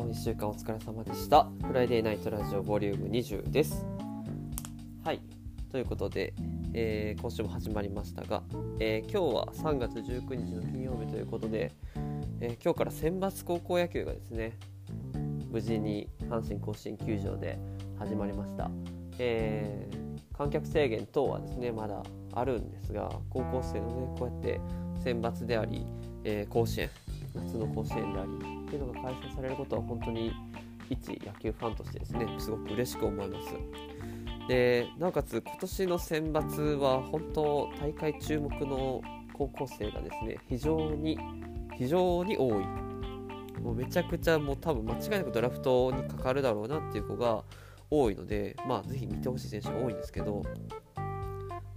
さん1週間お疲れ様でした。フライデーナイトラジオボリューム20です。はい、ということで、えー、今週も始まりましたが、えー、今日は3月19日の金曜日ということで、えー、今日から選抜高校野球がですね、無事に阪神甲子園球場で始まりました。え観客制限等はですね、まだあるんですが、高校生のね、こうやって選抜であり、え甲子園、夏の甲子園であり、っていうのが開催されることは本当に一野球ファンとしてですねすごく嬉しく思います。でなおかつ今年の選抜は本当大会注目の高校生がですね非常に非常に多い。もうめちゃくちゃもう多分間違いなくドラフトにかかるだろうなっていう子が多いのでまあぜひ見てほしい選手が多いんですけども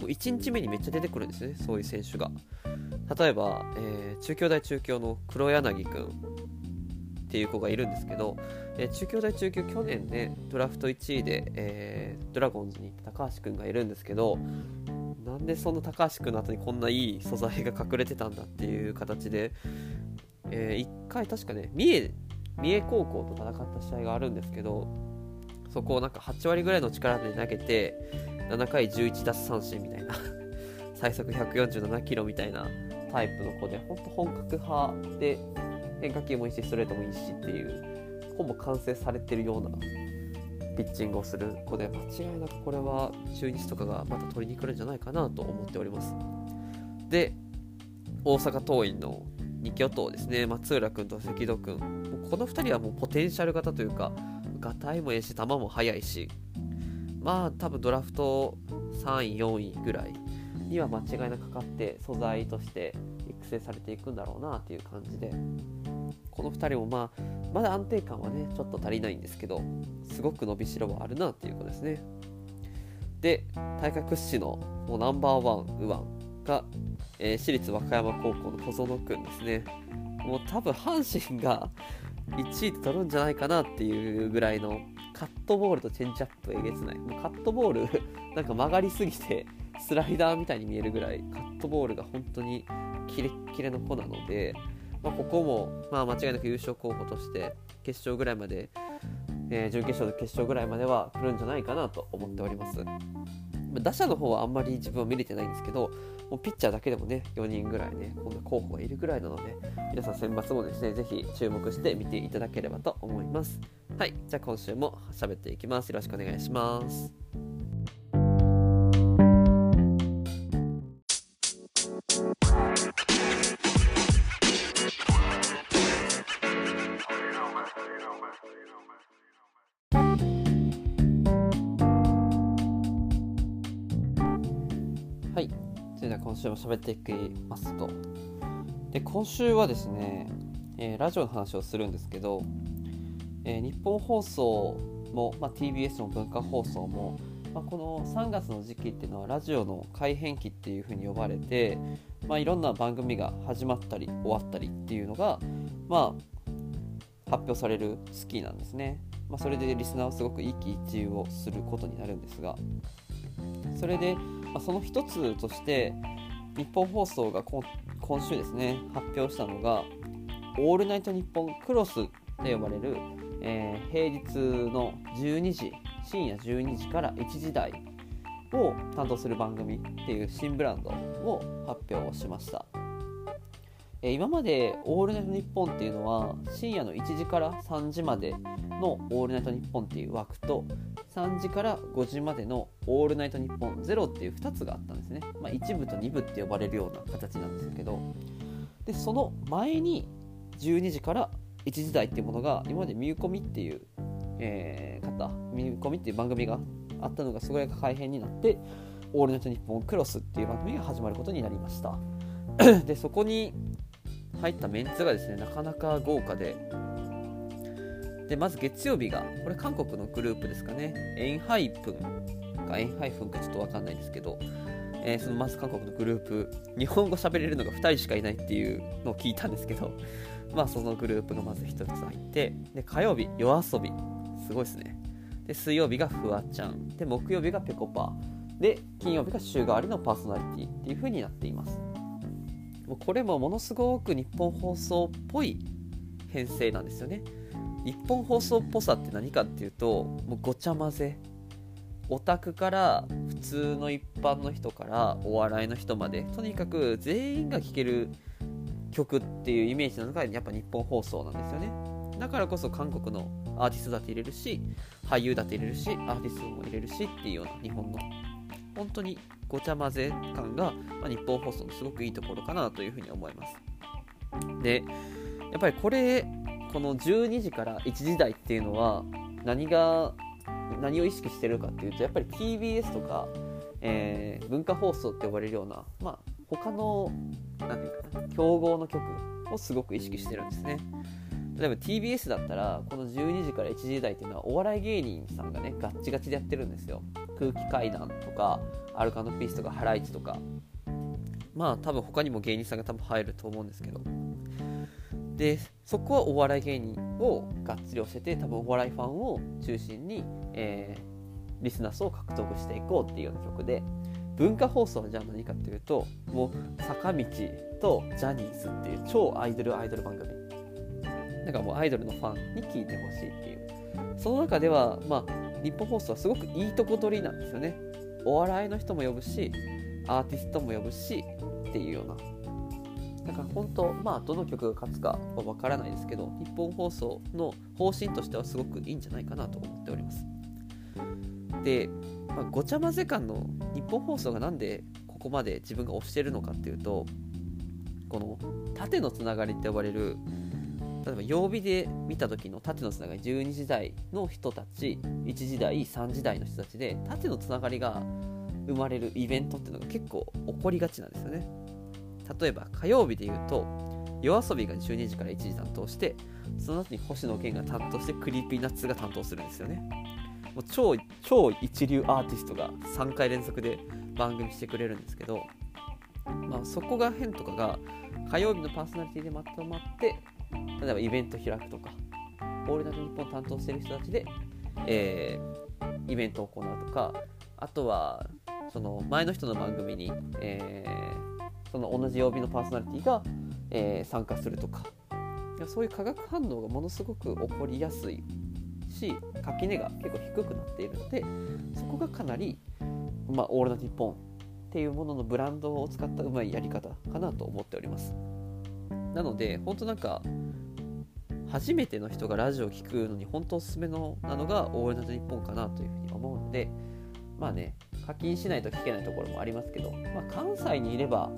う1日目にめっちゃ出てくるんですねそういう選手が。例えば、えー、中京大中京の黒柳君っていう子がいるんですけど、えー、中京大中京去年ねドラフト1位で、えー、ドラゴンズに行った高橋君がいるんですけどなんでその高橋君の後にこんないい素材が隠れてたんだっていう形で、えー、1回確かね三重三重高校と戦った試合があるんですけどそこをなんか8割ぐらいの力で投げて7回11奪三振みたいな最速147キロみたいなタイプの子で本当本格派で変化球もいいしストレートもいいしっていうほぼ完成されてるようなピッチングをする。子で間違いなくこれは中日とかがまた取りに来るんじゃないかなと思っております。で大阪桐蔭の2巨頭ですね。松浦君と関戸君。この2人はもうポテンシャル型というかがたいもええし球も速いし。まあ多分ドラフト3位4位ぐらいには間違いなくかかって素材として育成されていくんだろうなっていう感じで。この2人もまあまだ安定感はねちょっと足りないんですけどすごく伸びしろはあるなっていうことですね。で大会屈指のもうナンバーワン右腕が、えー、私立和歌山高校の小園くんですね。もう多分阪神が1位で取るんじゃないかなっていうぐらいのカットボールとチェンジアップえげつない。もうカットボール なんか曲がりすぎてスライダーみたいに見えるぐらいカットボールが本当にキレッキレの子なので、まあ、ここも、まあ、間違いなく優勝候補として決勝ぐらいまで、えー、準決勝と決勝ぐらいまでは来るんじゃないかなと思っております。打者の方はあんまり自分は見れてないんですけど、もうピッチャーだけでもね、4人ぐらいね、こんな候補がいるぐらいなので、皆さん選抜もですね、ぜひ注目して見ていただければと思います。はい、じゃあ今週も喋っていきます。よろしくお願いします。今週も喋っていきますと。で、今週はですね、えー、ラジオの話をするんですけど、えー、日本放送も、まあ、TBS の文化放送も、まあ、この3月の時期っていうのはラジオの改編期っていうふうに呼ばれて、まあ、いろんな番組が始まったり終わったりっていうのが、まあ、発表されるスキーなんですね。まあ、それでリスナーはすごく一喜一憂をすることになるんですがそれで、まあ、その一つとして日本放送が今週ですね発表したのが「オールナイトニッポンクロス」と呼ばれる、えー、平日の12時深夜12時から1時台を担当する番組っていう新ブランドを発表しました、え、今まで「オールナイトニッポン」っていうのは深夜の1時から3時までの「オールナイトニッポン」っていう枠と3時から5時までの「オールナイトニッポンゼロっていう2つがあったんですね、まあ、1部と2部って呼ばれるような形なんですけど。でその前に12時から1時台っていうものが今までミューコミっていう、えー、方ミューコミっていう番組があったのがそれが改編になって「オールナイトニッポンクロス」っていう番組が始まることになりました。でそこに入ったメンツがですねなかなか豪華で。でまず月曜日がこれ韓国のグループですかね。エンハイプンかエンハイフンかちょっとわかんないですけど、えー、そのまず韓国のグループ。日本語喋れるのが2人しかいないっていうのを聞いたんですけど。まあそのグループがまず1つ入って。で火曜日夜遊び。すごいですね。で水曜日がフワちゃん。で木曜日がぺこぱで金曜日が週替わりのパーソナリティっていう風になっています。もうこれもものすごく日本放送っぽい編成なんですよね。日本放送っぽさって何かっていうともうごちゃ混ぜオタクから普通の一般の人からお笑いの人までとにかく全員が聴ける曲っていうイメージなのがやっぱ日本放送なんですよね。だからこそ韓国のアーティストだって入れるし俳優だって入れるしアーティストも入れるしっていうような日本の本当にごちゃ混ぜ感が、まあ、日本放送のすごくいいところかなというふうに思います。でやっぱりこれこの12時から1時台っていうのは何が何を意識してるかっていうとやっぱり TBS とか、えー、文化放送って呼ばれるような、まあ、他の何ていうかな競合の曲をすごく意識してるんですね。例えば TBS だったらこの12時から1時台っていうのはお笑い芸人さんがねガッチガチでやってるんですよ。空気階段とかアルカノピースとかハライチとか。まあ多分他にも芸人さんが多分入ると思うんですけど。でそこはお笑い芸人をがっつり教えて多分お笑いファンを中心に、えー、リスナー層を獲得していこうっていうような曲で。文化放送はじゃあ何かっていうともう坂道とジャニーズっていう超アイドルアイドル番組。なんかもうアイドルのファンに聴いてほしいっていう。その中ではまあ日本放送はすごくいいとこ取りなんですよね。お笑いの人も呼ぶしアーティストも呼ぶしっていうような。だから本当まあどの曲が勝つかは分からないですけど日本放送の方針としてはすごくいいんじゃないかなと思っております。で、まあ、ごちゃ混ぜ感の日本放送がなんでここまで自分が推してるのかっていうとこの縦のつながりって呼ばれる例えば曜日で見た時の縦のつながり12時台の人たち1時台3時台の人たちで縦のつながりが生まれるイベントっていうのが結構起こりがちなんですよね。例えば火曜日で言うと YOASOBI が12時から1時担当してその後に星野源が担当して Creepy Nuts が担当するんですよね。もう超超一流アーティストが3回連続で番組してくれるんですけど、まあ、そこが変とかが火曜日のパーソナリティでまとまって例えばイベント開くとかオールナイトニッポン担当してる人たちで、えー、イベントを行うとかあとはその前の人の番組に、えー、その同じ曜日のパーソナリティが、えー、参加するとか。そういう化学反応がものすごく起こりやすいし垣根が結構低くなっているのでそこがかなり、まあ、オールナイトニッポンっていうもののブランドを使ったうまいやり方かなと思っております。なので本当なんか初めての人がラジオを聴くのに本当おすすめのなのがオールナイトニッポンかなというふうに思うのでまあね課金しないと聞けないところもありますけど、まあ、関西にいれば、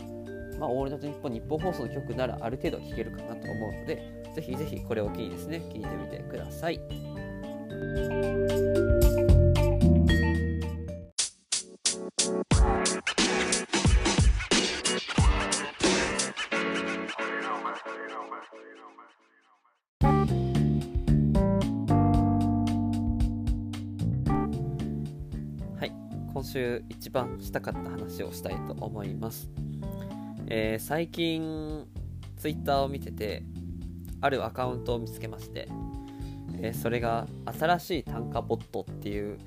まあ、オールナイトニッポン日本放送の曲ならある程度聞けるかなと思うのでぜひぜひこれを機にですね聞いてみてください。週一番したかった話をしたいと思います。えー、最近、ツイッターを見てて、あるアカウントを見つけまして、えー、それが新しい単価ボットっていう、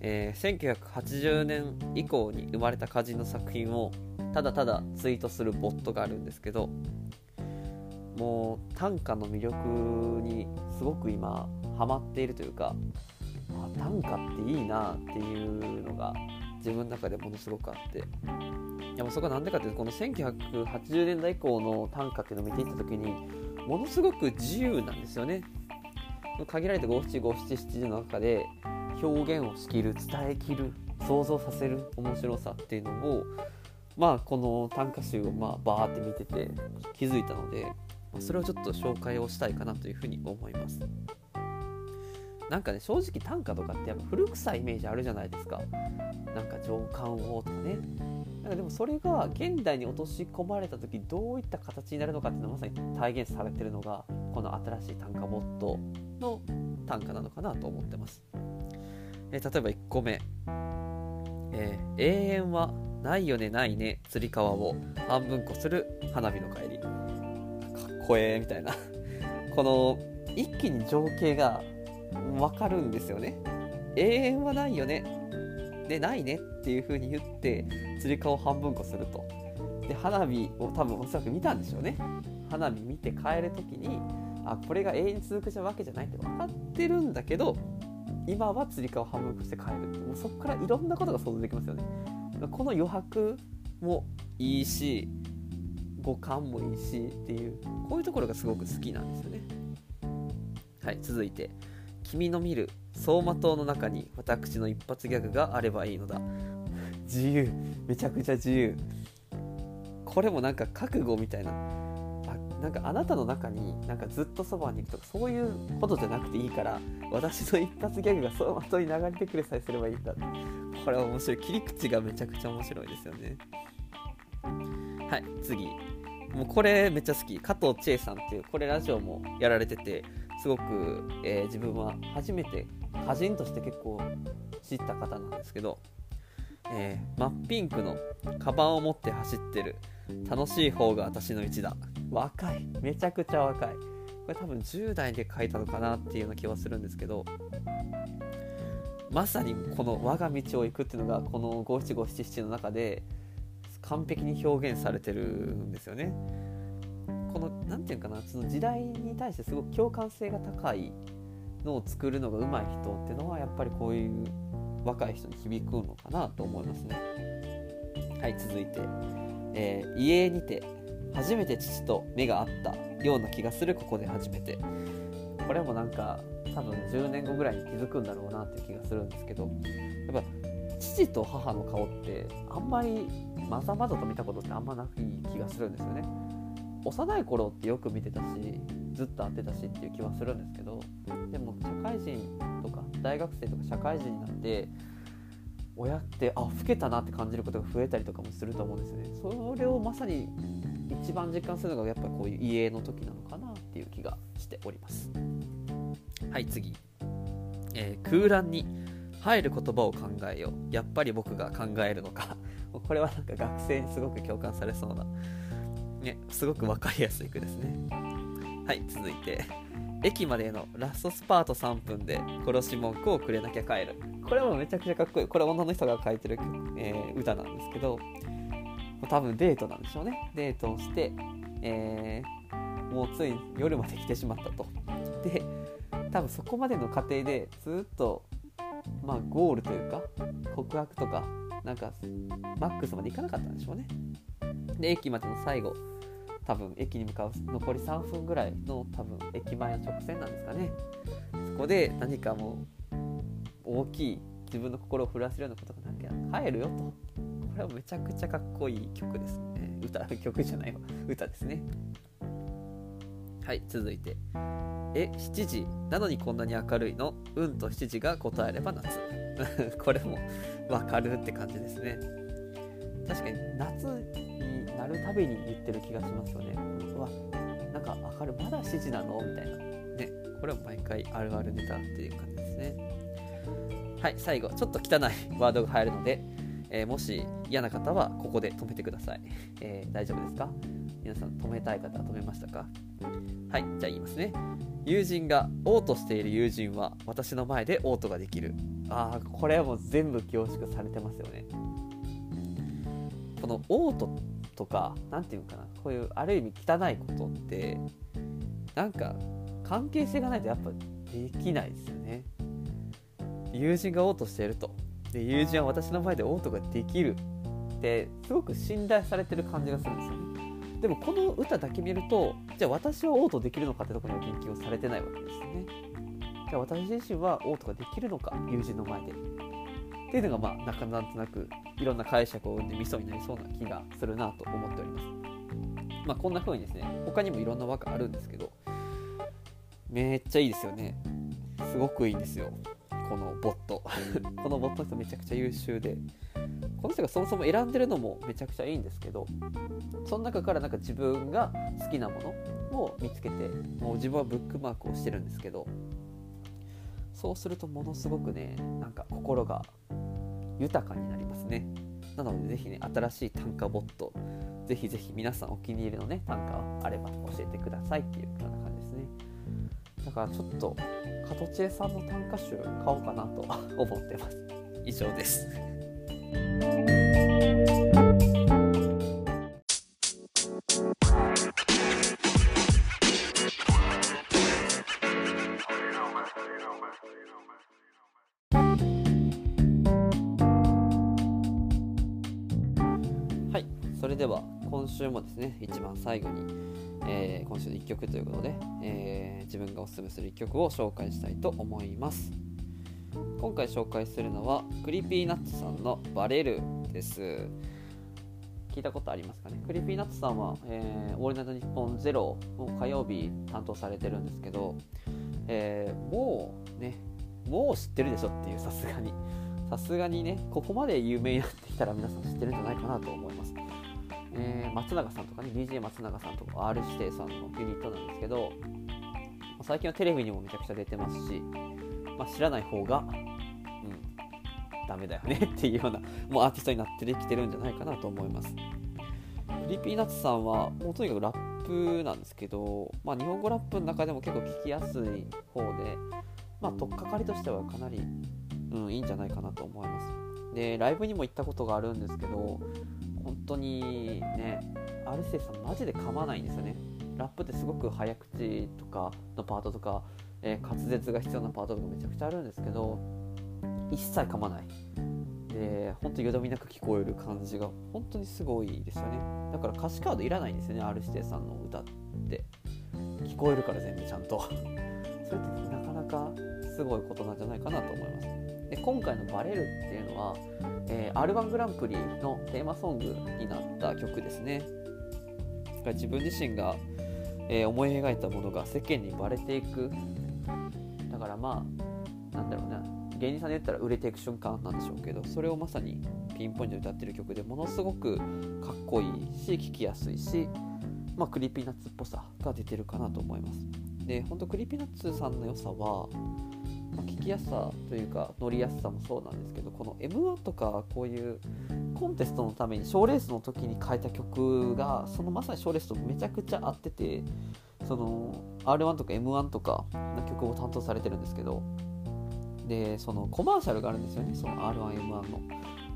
えー、1980年以降に生まれた歌人の作品をただただツイートするボットがあるんですけどもう短歌の魅力にすごく今ハマっているというか短歌っていいなっていうのが自分の中でものすごくあっていやそこは何でかっていうとこの1980年代以降の短歌っていうのを見ていった時にものすごく自由なんですよね限られた五七五七七の中で表現をしきる伝えきる想像させる面白さっていうのをまあこの短歌集をまあバーって見てて気づいたのでそれをちょっと紹介をしたいかなというふうに思います。なんかね正直短歌とかってやっぱ古臭いイメージあるじゃないですか。なんか情感をとかね。なんかでもそれが現代に落とし込まれた時どういった形になるのかっていうのはまさに体現されてるのがこの新しい短歌モットの短歌なのかなと思ってます、えー、例えば1個目、えー、永遠はないよねないねつり革を半分こする花火の帰り。かっこええみたいな。この一気に情景が分かるんですよね。永遠はないよね。で、ないねっていう風に言って、つり革を半分こすると。で、花火を多分おそらく見たんでしょうね。花火見て帰る時に、あこれが永遠に続くじゃわけじゃないって分かってるんだけど今はつり革を半分こして帰るもうそこからいろんなことが想像できますよねこの余白もいいし五感もいいしっていうこういうところがすごく好きなんですよねはい続いて「君の見る走馬灯の中に私の一発ギャグがあればいいのだ」自由。めちゃくちゃ自由。これもなんか覚悟みたいな。あなんかあなたの中になんかずっとそばに行くとかそういうことじゃなくていいから私の一発ギャグが走馬灯に流れてくれさえすればいいんだ。これは面白い。切り口がめちゃくちゃ面白いですよね。はい次。もうこれめっちゃ好き。加藤千恵さんっていうこれラジオもやられててすごく、えー、自分は初めて歌人として結構知った方なんですけど、えー、真っピンクのカバンを持って走ってる楽しい方が私の道だ若い。めちゃくちゃ若い。これ多分10代で書いたのかなっていうような気はするんですけどまさにこの我が道を行くっていうのがこの五七五七七の中で完璧に表現されてるんですよね。この何て言うかなその時代に対してすごく共感性が高いのを作るのが上手い人っていうのはやっぱりこういう若い人に響くのかなと思いますね。はい続いて、えー、家にて初めて父と目が合ったような気がするここで初めてこれもなんか多分10年後ぐらいに気づくんだろうなっていう気がするんですけどやっぱ父と母の顔ってあんまりまざまざと見たことってあんまない気がするんですよね幼い頃ってよく見てたしずっと会ってたしっていう気はするんですけどでも社会人とか大学生とか社会人になって親ってあ老けたなって感じることが増えたりとかもすると思うんですよね。それをまさに一番実感するのがやっぱこういう家の時なのかなっていう気がしております。はい次、えー、空欄に入る言葉を考えよう。やっぱり僕が考えるのか。これはなんか学生にすごく共感されそうな、ね、すごく分かりやすい句ですね。はい続いて。駅までのラストスパート3分で殺し文句をくれなきゃ帰る。これもめちゃくちゃかっこいい。これ女の人が書いてる、えー、歌なんですけど多分デートなんでしょうね。デートをして、えー、もうついに夜まで来てしまったと。で多分そこまでの過程でずっとまあゴールというか告白とかなんかマックスまで行かなかったんでしょうね。で駅までの最後多分駅に向かう残り3分ぐらいの多分駅前の直線なんですかね。そこで何かもう大きい自分の心を震わせるようなことがなきゃ帰るよと。これはめちゃくちゃかっこいい曲ですね。歌曲じゃないわ。歌ですね。はい続いて。え7時。なのにこんなに明るいの？うんと7時が答えれば夏。これもわかるって感じですね。確かに夏なるたびに言ってる気がしますよね。うわなんか明る。いまだ7時なの？みたいな。ねこれは毎回あるあるネタっていう感じですね。はい最後。ちょっと汚いワードが入るので、えー、もし嫌な方はここで止めてください、えー、大丈夫ですか？皆さん止めたい方は止めましたか？はいじゃあ言いますね。友人が嘔吐している友人は私の前で嘔吐ができる。ああこれはもう全部凝縮されてますよね。この嘔吐とか何て言うかなこういうある意味汚いことってなんか関係性がないとやっぱできないですよね。友人が嘔吐していると。で友人は私の前で嘔吐ができるってすごく信頼されてる感じがするんですよね。でもこの歌だけ見るとじゃあ私は嘔吐できるのかってところには言及されてないわけですよね。じゃあ私自身は嘔吐ができるのか友人の前で。っていうのがまあなかなんとなくいろんな解釈を生んでミソになりそうな気がするなと思っております。まあこんな風にですね他にもいろんな和歌あるんですけどめっちゃいいですよね。すごくいいんですよ。このボット。このボットの人めちゃくちゃ優秀で。この人がそもそも選んでるのもめちゃくちゃいいんですけどその中からなんか自分が好きなものを見つけてもう自分はブックマークをしてるんですけどそうするとものすごくねなんか心が豊かになりますね。なのでぜひね新しい単価ボットぜひぜひ皆さんお気に入りのね単価あれば教えてくださいっていうような感じですね。だからちょっと加藤千恵さんの単価集買おうかなと思ってます。以上です。週もですね一番最後に、えー、今週の1曲ということで、えー、自分がおすすめする1曲を紹介したいと思います。今回紹介するのは Creepy Nuts さんの「バレる」です。聞いたことありますかね？ Creepy Nuts さんは「えー、オールナイトニッポンゼロを火曜日担当されてるんですけど、えー、もうねもう知ってるでしょっていうさすがに。さすがにねここまで有名になってきたら皆さん知ってるんじゃないかなと思います、えー、松永さんとかね DJ 松永さんとか R 指定さんのユニットなんですけど最近はテレビにもめちゃくちゃ出てますし、まあ、知らない方がうんダメだよね っていうようなもうアーティストになってできてるんじゃないかなと思います。 Creepy Nuts さんはもうとにかくラップなんですけど、まあ、日本語ラップの中でも結構聞きやすい方で、まあ、取っかかりとしてはかなり、うん、いいんじゃないかなと思います。でライブにも行ったことがあるんですけど本当にねアルセイさんマジで噛まないんですよね。ラップってすごく早口とかのパートとか、えー、滑舌が必要なパートとかめちゃくちゃあるんですけど一切噛まない。で本当よどみなく聞こえる感じが本当にすごいですよね。だから歌詞カードいらないんですよね R 指定さんの歌って。聞こえるから全部ちゃんと。それってなかなかすごいことなんじゃないかなと思います。で今回の「バレる」っていうのは、えー、R1 グランプリのテーマソングになった曲ですね。自分自身が、えー、思い描いたものが世間にバレていく。だからまあなんだろうな。芸人さんで言ったら売れていく瞬間なんでしょうけどそれをまさにピンポイントで歌ってる曲でものすごくかっこいいし聴きやすいし、まあ、 Creepy Nuts っぽさが出てるかなと思います。で本当 Creepy Nuts さんの良さは、聞きやすさというか乗りやすさもそうなんですけどこの m 1とかこういうコンテストのために賞レースの時に書いた曲がそのまさに賞レースとめちゃくちゃ合っててその R1 とか m 1とかの曲を担当されてるんですけどでそのコマーシャルがあるんですよねその R1M1 の。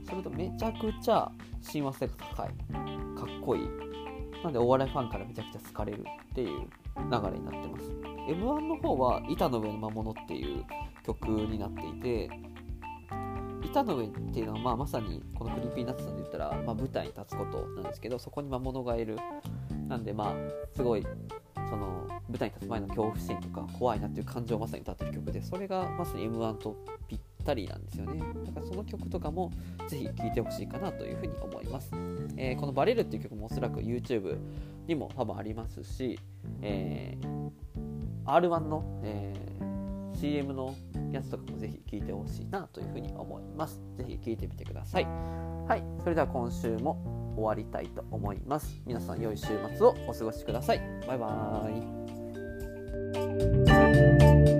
それとめちゃくちゃ親和性が高いかっこいい。なんでお笑いファンからめちゃくちゃ好かれるっていう流れになってます。M1 の方は「板の上の魔物」っていう曲になっていて板の上っていうのは、まあ、まさにこの Creepy Nuts さんで言ったら、まあ、舞台に立つことなんですけどそこに魔物がいる。なんでまあすごいその舞台に立つ前の恐怖心とか怖いなっていう感情をまさに歌ってる曲でそれがまさに m 1とぴったりなんですよね。だからその曲とかもぜひ聴いてほしいかなというふうに思います、えー、この「バレる」っていう曲もおそらく YouTube にも多分ありますし、えー、R1 の、えー、CM のやつとかもぜひ聴いてほしいなというふうに思います。ぜひ聴いてみてください。はい。それでは今週も終わりたいと思います。皆さん良い週末をお過ごしください。バイバーイ。